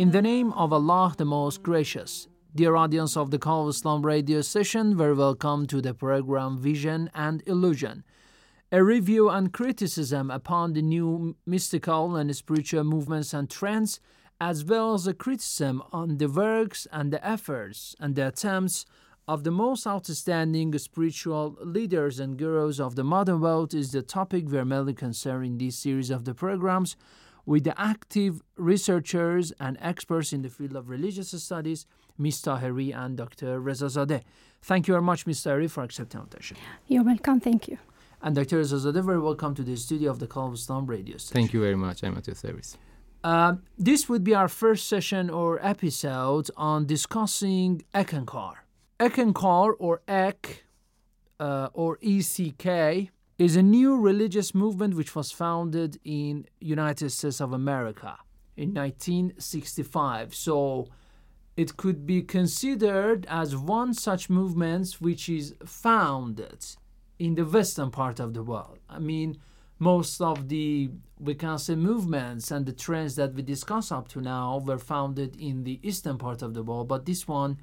In the name of Allah, the Most Gracious, dear audience of the Call of Islam radio session, very welcome to the program Vision and Illusion, a review and criticism upon the new mystical and spiritual movements and trends, as well as a criticism on the works and the efforts and the attempts of the most outstanding spiritual leaders and gurus of the modern world is the topic we are mainly concerned in this series of the programs with the active researchers and experts in the field of religious studies, Ms. Taheri and Dr. Rezazadeh. Thank you very much, Ms. Taheri, for accepting our invitation. You're welcome. Thank you. And Dr. Rezazadeh, very welcome to the studio of the Call of Islam radio station. Thank you very much. I'm at your service. Uh, this would be our first session or episode on discussing Eckankar. Eckankar or ECK uh, or ECK is a new religious movement which was founded in United States of America in 1965. So it could be considered as one such movement which is founded in the western part of the world. I mean, most of the we can say movements and the trends that we discuss up to now were founded in the eastern part of the world, but this one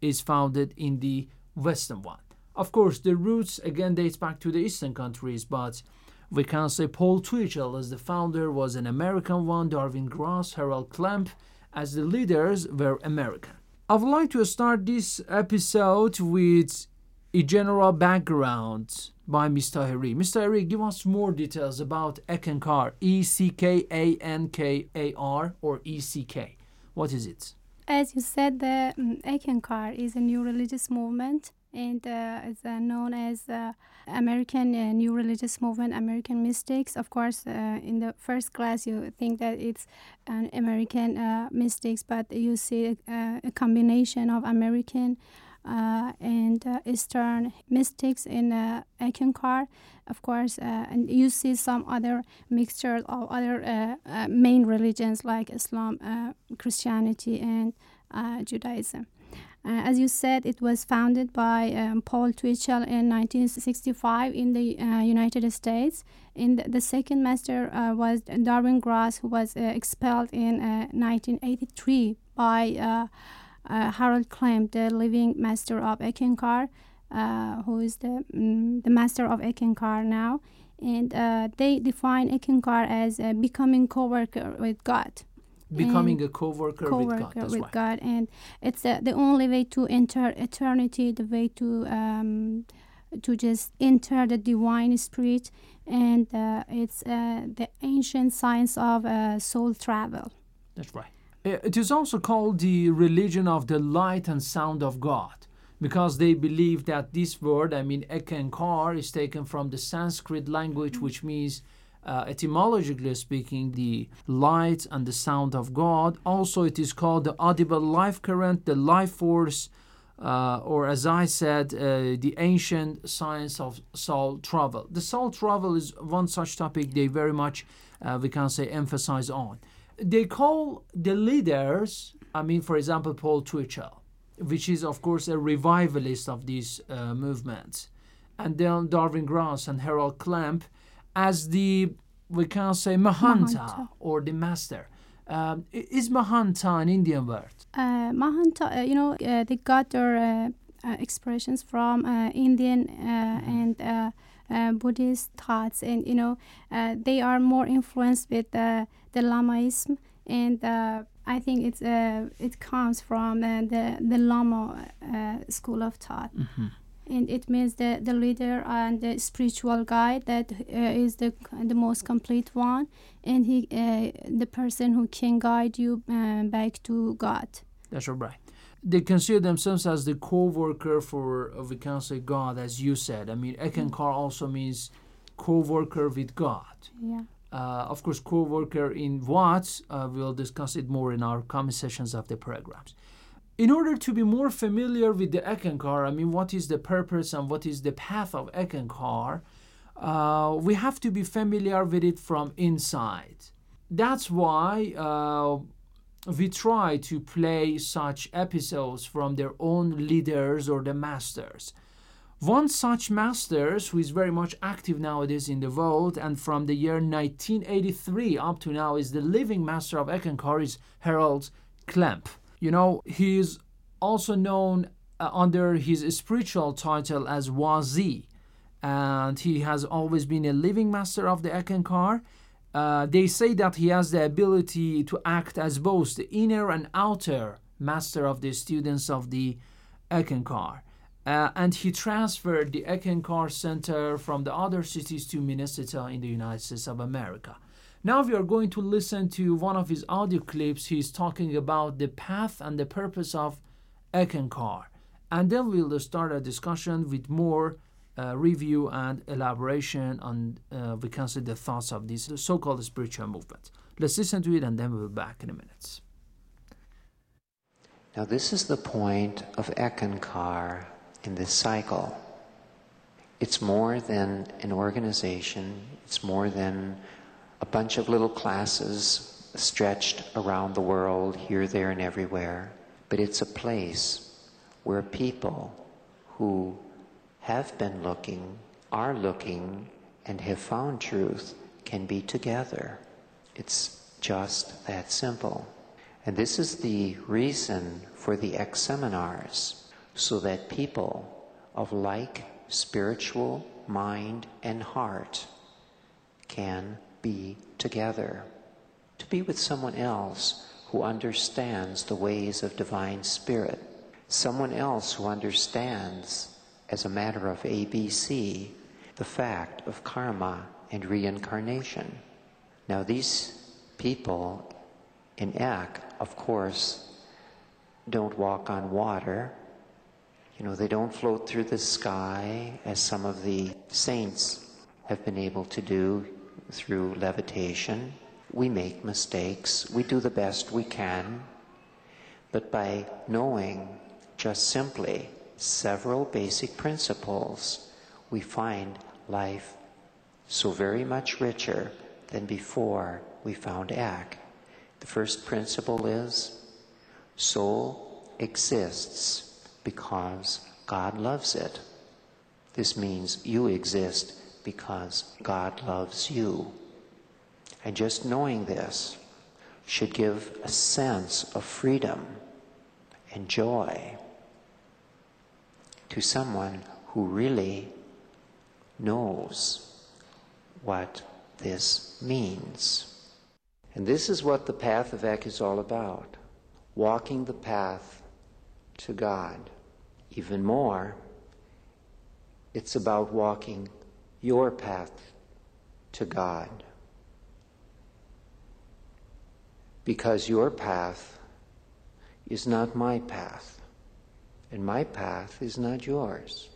is founded in the western one. Of course, the roots again dates back to the eastern countries, but we can say Paul Twitchell as the founder was an American one, Darwin Gross, Harold Klemp as the leaders were American. I would like to start this episode with a general background by Mr. Taheri. Mr. Taheri, give us more details about Eckankar, E C K A N K A R or E C K. What is it? As you said, the um, Eckankar is a new religious movement and uh, it's uh, known as uh, American uh, New Religious Movement, American Mystics. Of course, uh, in the first class, you think that it's an American uh, mystics, but you see a, a combination of American and Eastern mystics in uh, Eckankar. Of course, and you see some other mixtures of other main religions like Islam, Christianity, and Judaism. Uh, as you said, it was founded by um, Paul Twitchell in 1965 in the uh, United States. In the, second master uh, was Darwin Gross, who was expelled in 1983 by Harold Klemp, the living master of Eckankar, who is the, um, the master of Eckankar now. And they define Eckankar as becoming co-worker with God becoming a co-worker, co-worker with God. That's with right. God, and it's the, the only way to enter eternity, the way to um, to just enter the divine spirit, and uh, it's uh, the ancient science of uh, soul travel. That's right. It is also called the religion of the light and sound of God. Because they believe that this word, I mean, Eckankar, is taken from the Sanskrit language, which means uh, etymologically speaking, the light and the sound of God. Also, it is called the audible life current, the life force, uh, or as I said, uh, the ancient science of soul travel. The soul travel is one such topic they very much, uh, we can say, emphasize on. They call the leaders, I mean, for example, Paul Twitchell, which is, of course, a revivalist of these uh, movements, and then Darwin Gross and Harold Klemp as the we can say Mahanta, Mahanta. or the master. Um, is Mahanta an Indian word? Uh, Mahanta, uh, you know, uh, they got their uh, uh, expressions from uh, Indian uh, and uh, uh, Buddhist thoughts, and you know uh, they are more influenced with uh, the Lamaism, and uh, I think it's uh, it comes from uh, the the Lama uh, school of thought. And it means the, the leader and the spiritual guide that uh, is the the most complete one, and he uh, the person who can guide you uh, back to God. That's right They consider themselves as the co-worker for, uh, we can say God, as you said. I mean, Eckankar also means co-worker with God. Yeah. Uh, of course, co-worker in what, uh, we'll discuss it more in our coming sessions of the programs. In order to be more familiar with the Eckankar, I mean, what is the purpose and what is the path of Eckankar, uh, we have to be familiar with it from inside. That's why uh, we try to play such episodes from their own leaders or the masters. One such masters who is very much active nowadays in the world and from the year 1983 up to now is the living master of Eckankar is Harold Klemp. You know, he is also known uh, under his spiritual title as Wah Z and he has always been a living master of the Eckankar. Uh, they say that he has the ability to act as both the inner and outer master of the students of the Eckankar. Uh, and he transferred the Eckankar Center from the other cities to Minnesota in the United States of America. Now we are going to listen to one of his audio clips. He's talking about the path and the purpose of Eckankar. And then we'll start a discussion with more uh, review and elaboration on, uh, we can say, the thoughts of this so-called spiritual movement. Let's listen to it and then we'll be back in a minute. Now, this is the point of Eckankar in this cycle. It's more than an organization, it's more than a bunch of little classes stretched around the world, here, there, and everywhere, but it's a place where people who have been looking, are looking, and have found truth can be together. It's just that simple. And this is the reason for the ECK seminars, so that people of like spiritual mind and heart can be together. To be with someone else who understands the ways of divine spirit, someone else who understands, as a matter of ABC, the fact of karma and reincarnation. Now, these people in ECK, of course, don't walk on water. You know, they don't float through the sky as some of the saints have been able to do through levitation. We make mistakes. We do the best we can. But by knowing just simply several basic principles, we find life so very much richer than before we found ECK. The first principle is soul exists because God loves it. This means you exist because God loves you. And just knowing this should give a sense of freedom and joy to someone who really knows what this means. And this is what the path of ECK is all about walking the path to God. Even more, it's about walking your path to God. Because your path is not my path, and my path is not yours.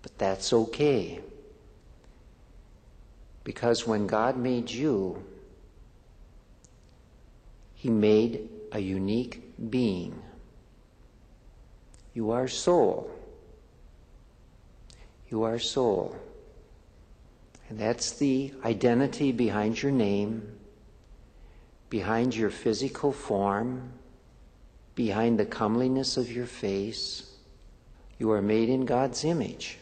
But that's okay. Because when God made you, He made a unique being. You are soul. You are soul. And that's the identity behind your name, behind your physical form, behind the comeliness of your face. You are made in God's image.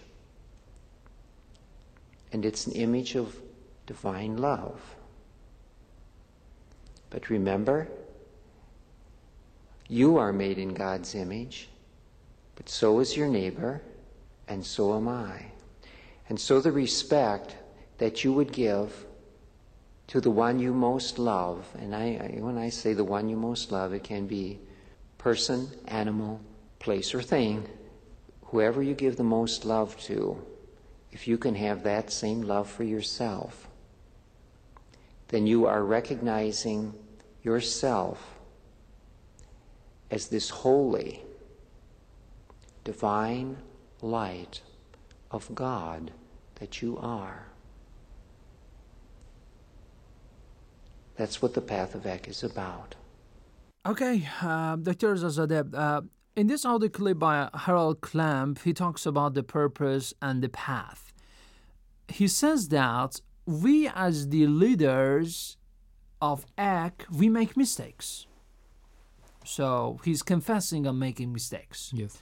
And it's an image of divine love. But remember, you are made in God's image, but so is your neighbor, and so am I. And so the respect that you would give to the one you most love, and I, I, when I say the one you most love, it can be person, animal, place, or thing, whoever you give the most love to, if you can have that same love for yourself, then you are recognizing yourself as this holy, divine light of God that you are. That's what the path of ECK is about. Okay, uh, Dr. Zazadeh, uh, in this audio clip by Harold Klemp, he talks about the purpose and the path. He says that we, as the leaders of ECK, we make mistakes. So he's confessing on making mistakes. Yes.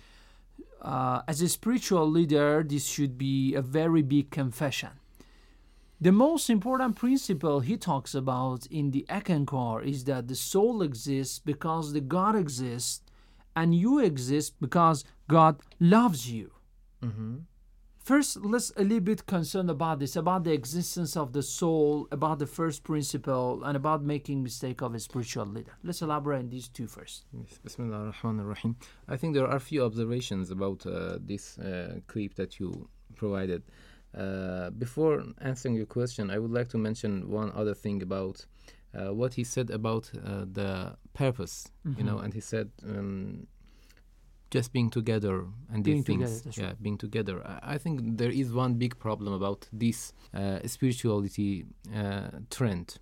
Uh, as a spiritual leader, this should be a very big confession. The most important principle he talks about in the Eckankar is that the soul exists because the God exists, and you exist because God loves you. Mm-hmm. First, let's a little bit concerned about this, about the existence of the soul, about the first principle, and about making mistake of a spiritual leader. Let's elaborate on these two first. Yes. Bismillah ar-Rahman ar-Rahim. I think there are a few observations about uh, this uh, clip that you provided. Uh, before answering your question, I would like to mention one other thing about uh, what he said about uh, the purpose. You know, and he said um, just being together and Being these together, things. that's yeah, right. being together. I, I think there is one big problem about this uh, spirituality uh, trend,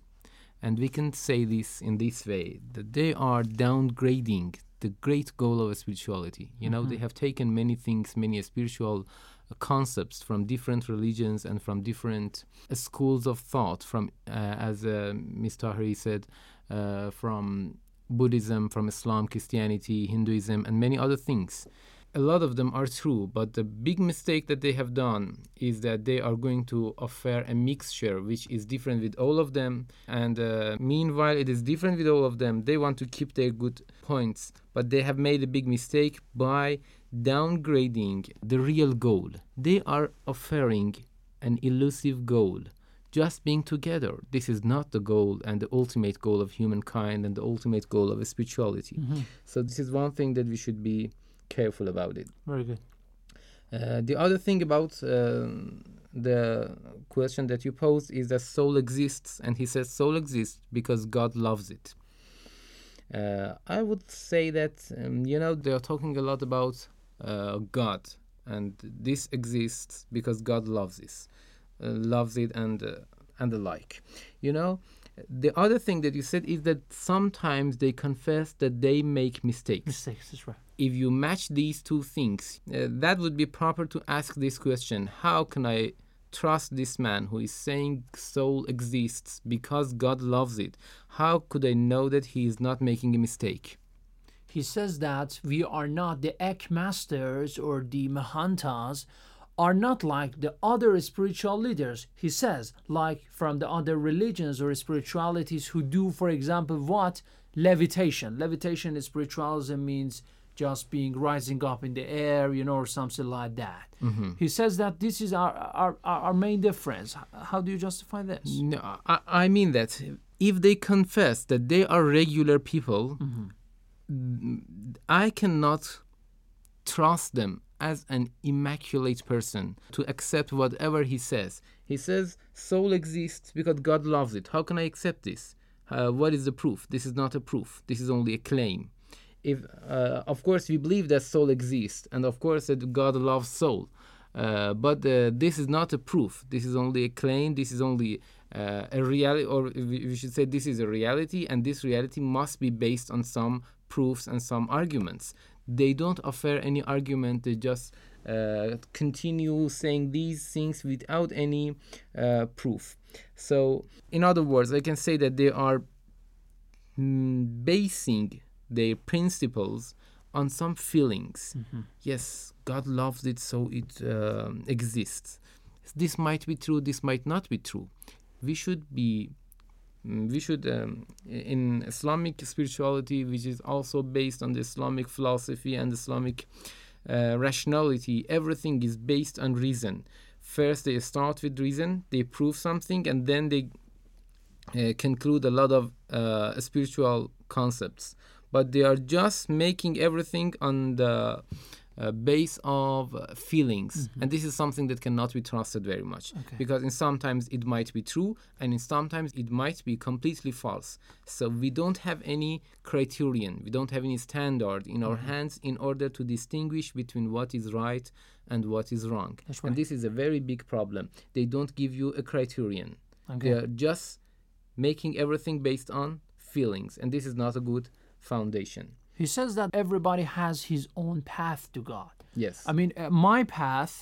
and we can say this in this way: that they are downgrading the great goal of spirituality. You know, they Mhm. have taken many things, many spiritual concepts from different religions and from different uh, schools of thought. From, uh, as uh, Ms. Taheri said, uh, from Buddhism, from Islam, Christianity, Hinduism, and many other things. A lot of them are true, but the big mistake that they have done is that they are going to offer a mixture which is different with all of them. And uh, meanwhile, it is different with all of them. They want to keep their good points, but they have made a big mistake by downgrading the real goal. They are offering an elusive goal just being together. This is not the goal and the ultimate goal of humankind and the ultimate goal of spirituality. Mhm. So this is one thing that we should be careful about it. Very good. Uh, the other thing about um the question that you posed is that soul exists, and he says soul exists because God loves it. Uh, I would say that um, you know they are talking a lot about uh, God, and this exists because God loves this, uh, loves it, and uh, and the like. You know, the other thing that you said is that sometimes they confess that they make mistakes. Mistakes, that's right. If you match these two things, uh, that would be proper to ask this question: How can I trust this man who is saying soul exists because God loves it? How could I know that he is not making a mistake? He says that we are not the ECK masters or the Mahantas are not like the other spiritual leaders. He says, like from the other religions or spiritualities who do, for example, what? Levitation. Levitation in spiritualism means just being rising up in the air, you know, or something like that. Mhm. He says that this is our, our, our main difference. How do you justify this? No, I, I mean that if they confess that they are regular people, I cannot trust them as an immaculate person to accept whatever he says. He says soul exists because God loves it. How can I accept this? Uh, what is the proof? This is not a proof. This is only a claim. If uh, of course we believe that soul exists, and of course that God loves soul, uh, but uh, this is not a proof. This is only a claim. This is only uh, a reality, or we we should say this is a reality, and this reality must be based on some proofs and some arguments. They don't offer any argument. They just uh, continue saying these things without any uh, proof. So, in other words, I can say that they are mm, basing their principles on some feelings. Yes, God loves it, so it um, exists. This might be true, this might not be true. We should be, we should, um, in Islamic spirituality, which is also based on the Islamic philosophy and Islamic uh, rationality, everything is based on reason. first they start with reason, they prove something, and then they uh, conclude a lot of uh, spiritual concepts. But they are just making everything on the uh, base of uh, feelings. Mhm. and this is something that cannot be trusted very much. Okay. because in sometimes it might be true and in sometimes it might be completely false. So we don't have any criterion. We don't have any standard in our Mhm. hands in order to distinguish between what is right and what is wrong. That's and this is a very big problem. They don't give you a criterion. Okay. they are just making everything based on feelings. And this is not a good foundation He says that everybody has his own path to God. yes I mean, uh, my path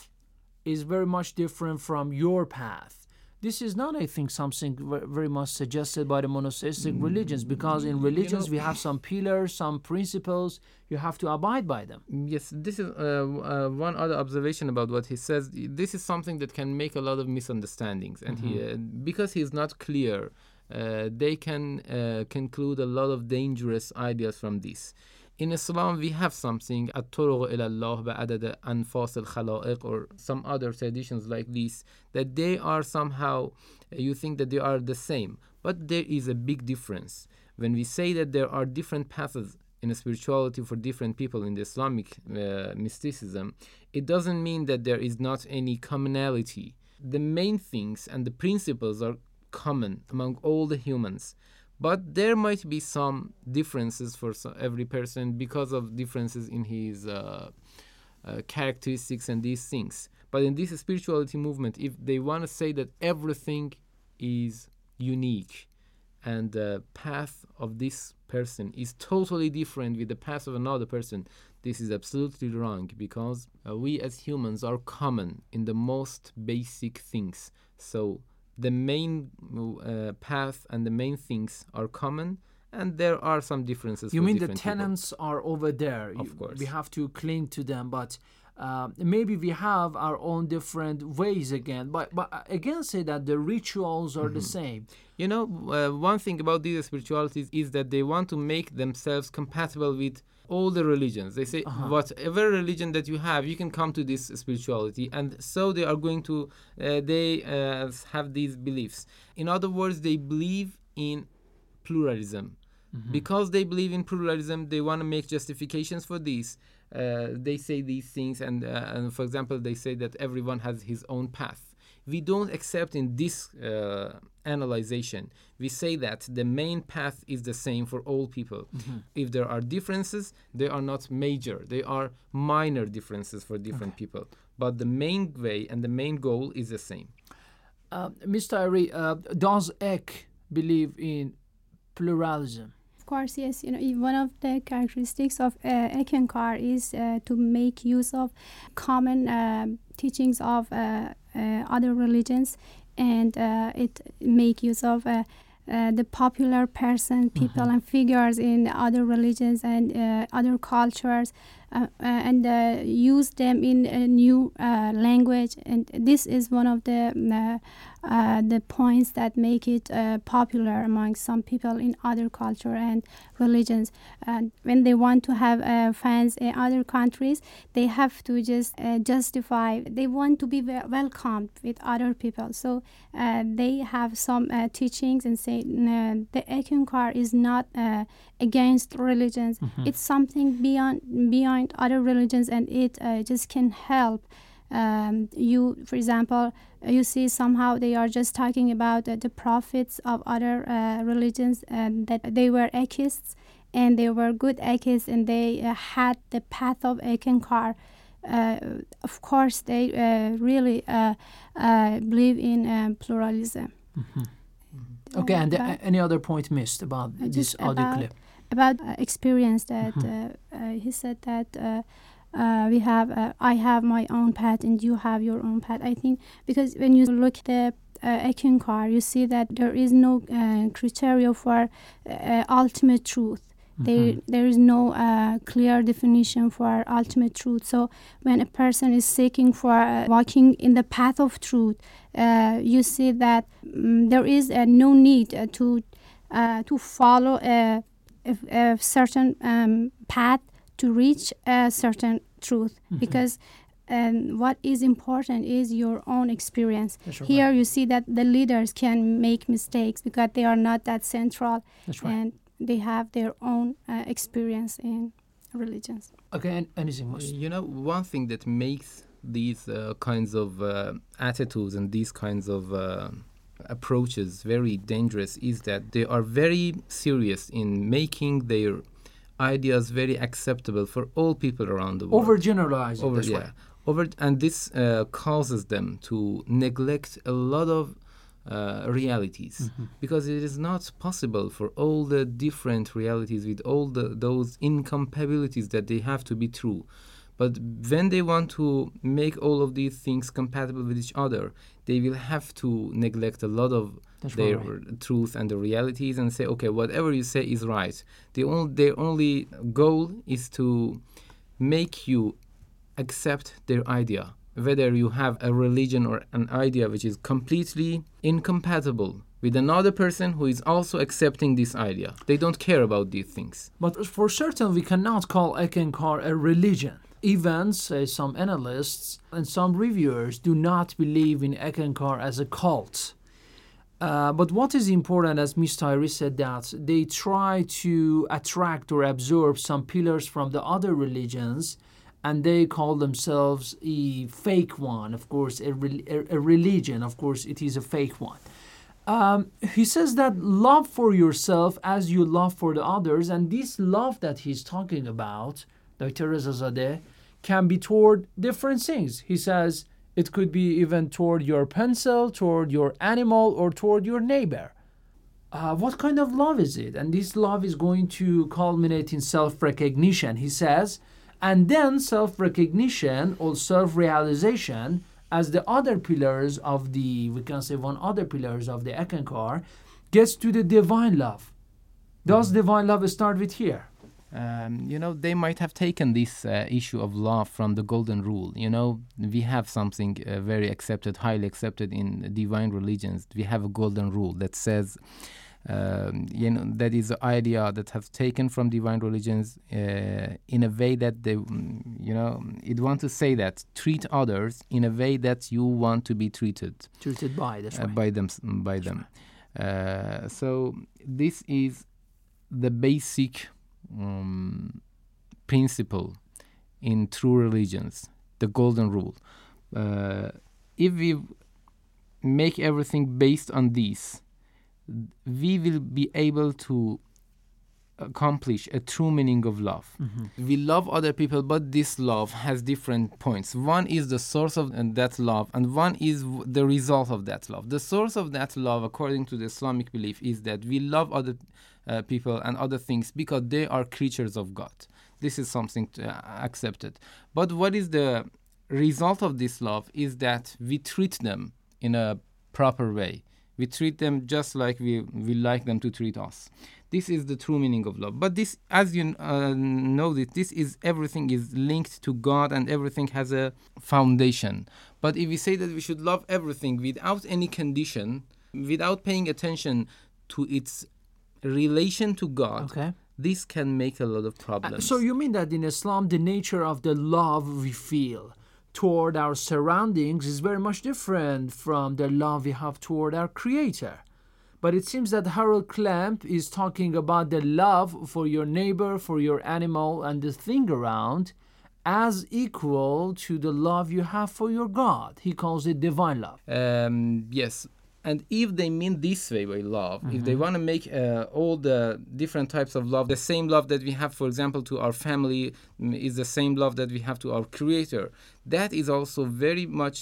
is very much different from your path. This is not, I think, something very much suggested by the monotheistic religions because in religions we have some pillars, some principles, you have to abide by them. Yes, this is uh, uh, one other observation about what he says. This is something that can make a lot of misunderstandings, and he, uh, because he is not clear, uh, they can uh, conclude a lot of dangerous ideas from this. In Islam, we have something at Turuq ilallah ba'adad anfas al khalaiq or some other traditions like this that they are somehow uh, you think that they are the same, but there is a big difference when we say that there are different paths in spirituality for different people in the Islamic uh, mysticism. It doesn't mean that there is not any commonality. The main things and the principles are common among all the humans, but there might be some differences for every person because of differences in his uh, uh, characteristics and these things. But in this spirituality movement, if they want to say that everything is unique and the path of this person is totally different with the path of another person, this is absolutely wrong because uh, we as humans are common in the most basic things. So the main uh, path and the main things are common, and there are some differences. You mean the different people. tenants are over there? Of course. We have to cling to them, but uh, maybe we have our own different ways again. But but again say that the rituals are the Mhm. same. You know, uh, one thing about these spiritualities is that they want to make themselves compatible with all the religions. They say, Uh-huh. whatever religion that you have, you can come to this spirituality. And so they are going to, uh, they uh, have these beliefs. In other words, they believe in pluralism. Because they believe in pluralism, they want to make justifications for this. Uh, they say these things, and, uh, and for example, they say that everyone has his own path. We don't accept in this uh, analyzation. We say that the main path is the same for all people. Mhm. If there are differences, they are not major. They are minor differences for different people. But the main way and the main goal is the same. Uh, Mr. Ari, uh, does Eck believe in pluralism? Of course, yes. You know, one of the characteristics of uh, Eckankar is uh, to make use of common um teachings of uh, uh, other religions, and uh, it make use of uh, uh, the popular person, people, and figures in other religions and uh, other cultures, uh, uh, and uh, use them in a new uh, language. And this is one of the uh, uh, the points that make it uh, popular among some people in other culture and religions. When they want to have uh, fans in other countries, they have to just uh, justify. They want to be wel- welcomed with other people, so uh, they have some uh, teachings and say "No, the Eckankar is not uh, against religions. Mhm. It's something beyond beyond other religions, and it uh, just can help um, you. For example, uh, you see somehow they are just talking about uh, the prophets of other uh, religions and that they were atheists and they were good atheists and they uh, had the path of Eckankar. Uh, of course, they uh, really uh, uh, believe in um, pluralism. Okay, and any other point missed about this audio about, clip? About uh, experience that Mhm. uh, uh, he said that uh, uh, we have uh, I have my own path and you have your own path. I think because when you look at the uh, Eckankar, you see that there is no uh, criteria for uh, ultimate truth. There, Mhm. there is no uh, clear definition for ultimate truth. So when a person is seeking for uh, walking in the path of truth, uh, you see that mm, there is no need uh, to uh, to follow a, a, a certain um, path to reach a certain truth Mhm. because and what is important is your own experience. Right. Here you see that the leaders can make mistakes because they are not that central right. and they have their own uh, experience in religions. Okay, and anything most. You know, one thing that makes these uh, kinds of uh, attitudes and these kinds of uh, approaches very dangerous is that they are very serious in making their ideas very acceptable for all people around the world. Overgeneralizing, Over, that's yeah. right. Over, and this uh, causes them to neglect a lot of uh, realities Mhm. because it is not possible for all the different realities with all the, those incompatibilities that they have to be true. But when they want to make all of these things compatible with each other, they will have to neglect a lot of That's their right. truth and the realities and say, okay, whatever you say is right. The only, their only goal is to make you accept their idea. Whether you have a religion or an idea which is completely incompatible with another person who is also accepting this idea. They don't care about these things. But for certain, we cannot call Eckankar a religion. Even, say, some analysts and some reviewers do not believe in Eckankar as a cult. Uh, but what is important, as Ms. Tyree said, that they try to attract or absorb some pillars from the other religions, and they call themselves a fake one. Of course, a, rel- a, religion. Of course, it is a fake one. Um, he says that love for yourself as you love for the others, and this love that he's talking about, Dr. Reza Zadeh, can be toward different things. He says it could be even toward your pencil, toward your animal, or toward your neighbor. Uh, what kind of love is it? And this love is going to culminate in self recognition, he says, and then self recognition or self realization as the other pillars of the, we can say one other pillars of the Eckankar, gets to the divine love. Does divine love start with here? Um, you know, they might have taken this uh, issue of love from the golden rule. You know, we have something uh, very accepted, highly accepted in divine religions. We have a golden rule that says, um, you know, that is the idea that have taken from divine religions uh, in a way that they, mm, you know, it want to say that treat others in a way that you want to be treated Treated by, that's uh, right. by them by them. Uh, so this is the basic um, principle in true religions, the golden rule. Uh, if we make everything based on these, we will be able to accomplish a true meaning of love. We love other people, but this love has different points. One is the source of that love, and one is the result of that love. The source of that love, according to the Islamic belief, is that we love other uh, people and other things because they are creatures of God. This is something to, uh, accepted. But what is the result of this love is that we treat them in a proper way. We treat them just like we, we like them to treat us. This is the true meaning of love. But this, as you uh, know, this, this is everything is linked to God and everything has a foundation. But if we say that we should love everything without any condition, without paying attention to its relation to God, Okay. this can make a lot of Uh, problems. So you mean that in Islam, the nature of the love we feel toward our surroundings is very much different from the love we have toward our Creator. But it seems that Harold Klemp is talking about the love for your neighbor, for your animal, and the thing around as equal to the love you have for your God. He calls it divine love. Um, yes And if they mean this way by love, if they Mhm. want to make uh, all the different types of love, the same love that we have, for example, to our family mm, is the same love that we have to our Creator. That is also very much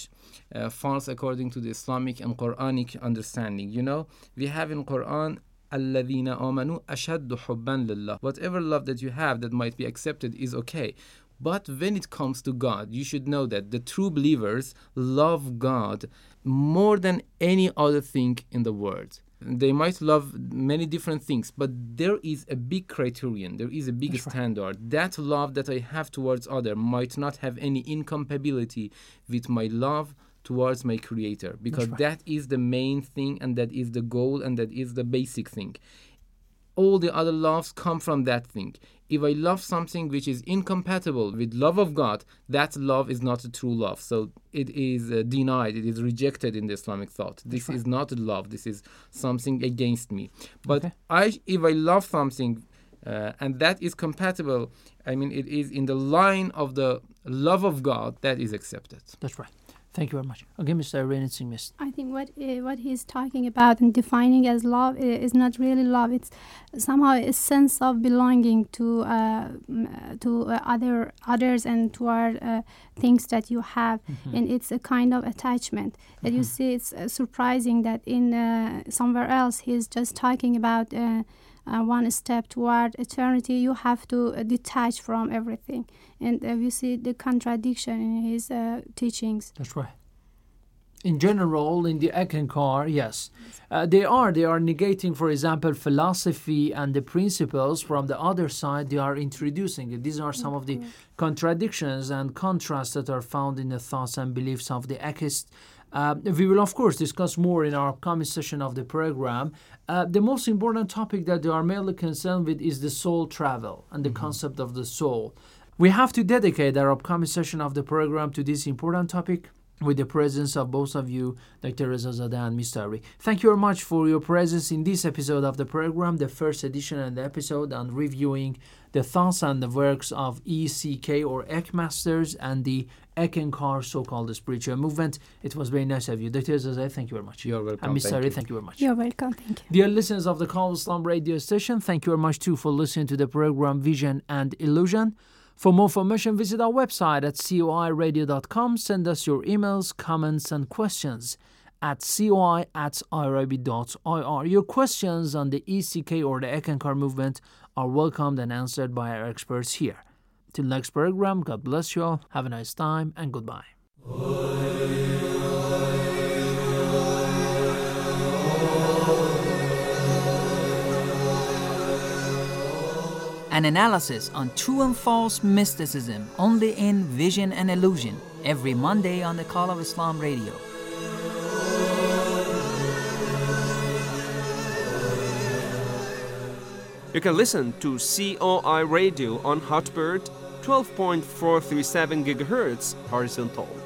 uh, false according to the Islamic and Quranic understanding. You know, we have in Quran. الذين آمنوا أشد حبا لله. Whatever love that you have that might be accepted is okay. But when it comes to God, you should know that the true believers love God more than any other thing in the world. They might love many different things, but there is a big criterion, there is a big That's right. standard. That love that I have towards other might not have any incompatibility with my love towards my creator because right. that is the main thing and that is the goal and that is the basic thing all the other loves come from that thing. If I love something which is incompatible with love of God, that love is not a true love. So it is uh, denied, it is rejected in the Islamic thought. This is not love. This is something against me. But I, if I love something uh, and that is compatible, I mean, it is in the line of the love of God that is accepted. That's right. Thank you very much. Okay, Mr. Irene Singh Mist. I think what uh, what he's talking about and defining as love uh, is not really love. It's somehow a sense of belonging to uh, uh, to uh, other others and toward uh, things that you have, Mhm. and it's a kind of attachment And you see. It's uh, surprising that in uh, somewhere else he's just talking about. Uh, uh, one step toward eternity, you have to uh, detach from everything, and uh, we see the contradiction in his uh, teachings. That's right. In general, in the Eckankar, yes, uh, they are. They are negating, for example, philosophy and the principles. From the other side, they are introducing it. These are some of the contradictions and contrasts that are found in the thoughts and beliefs of the ECKist. Uh, we will, of course, discuss more in our upcoming session of the program. Uh, the most important topic that they are mainly concerned with is the soul travel and the concept of the soul. We have to dedicate our upcoming session of the program to this important topic with the presence of both of you, Dr. Reza Zadeh and Mr. Ari. Thank you very much for your presence in this episode of the program, the first edition and the episode on reviewing the thoughts and the works of ECK or ECK Masters and the Eckankar so-called spiritual movement. It was very nice of you. Dr. Zadeh, thank you very much. You're welcome. And Mr. Thank Ari, you. thank you very much. You're welcome. Thank you. Dear listeners of the Call of Islam radio station, thank you very much too for listening to the program Vision and Illusion. For more information, visit our website at coiradio.com. Send us your emails, comments, and questions at coi at irib.ir. Your questions on the ECK or the Eckankar movement are welcomed and answered by our experts here. Till next program, God bless you all. Have a nice time and goodbye. An analysis on true and false mysticism only in Vision and Illusion every Monday on the Call of Islam radio. You can listen to COI Radio on Hotbird 12.437 GHz horizontal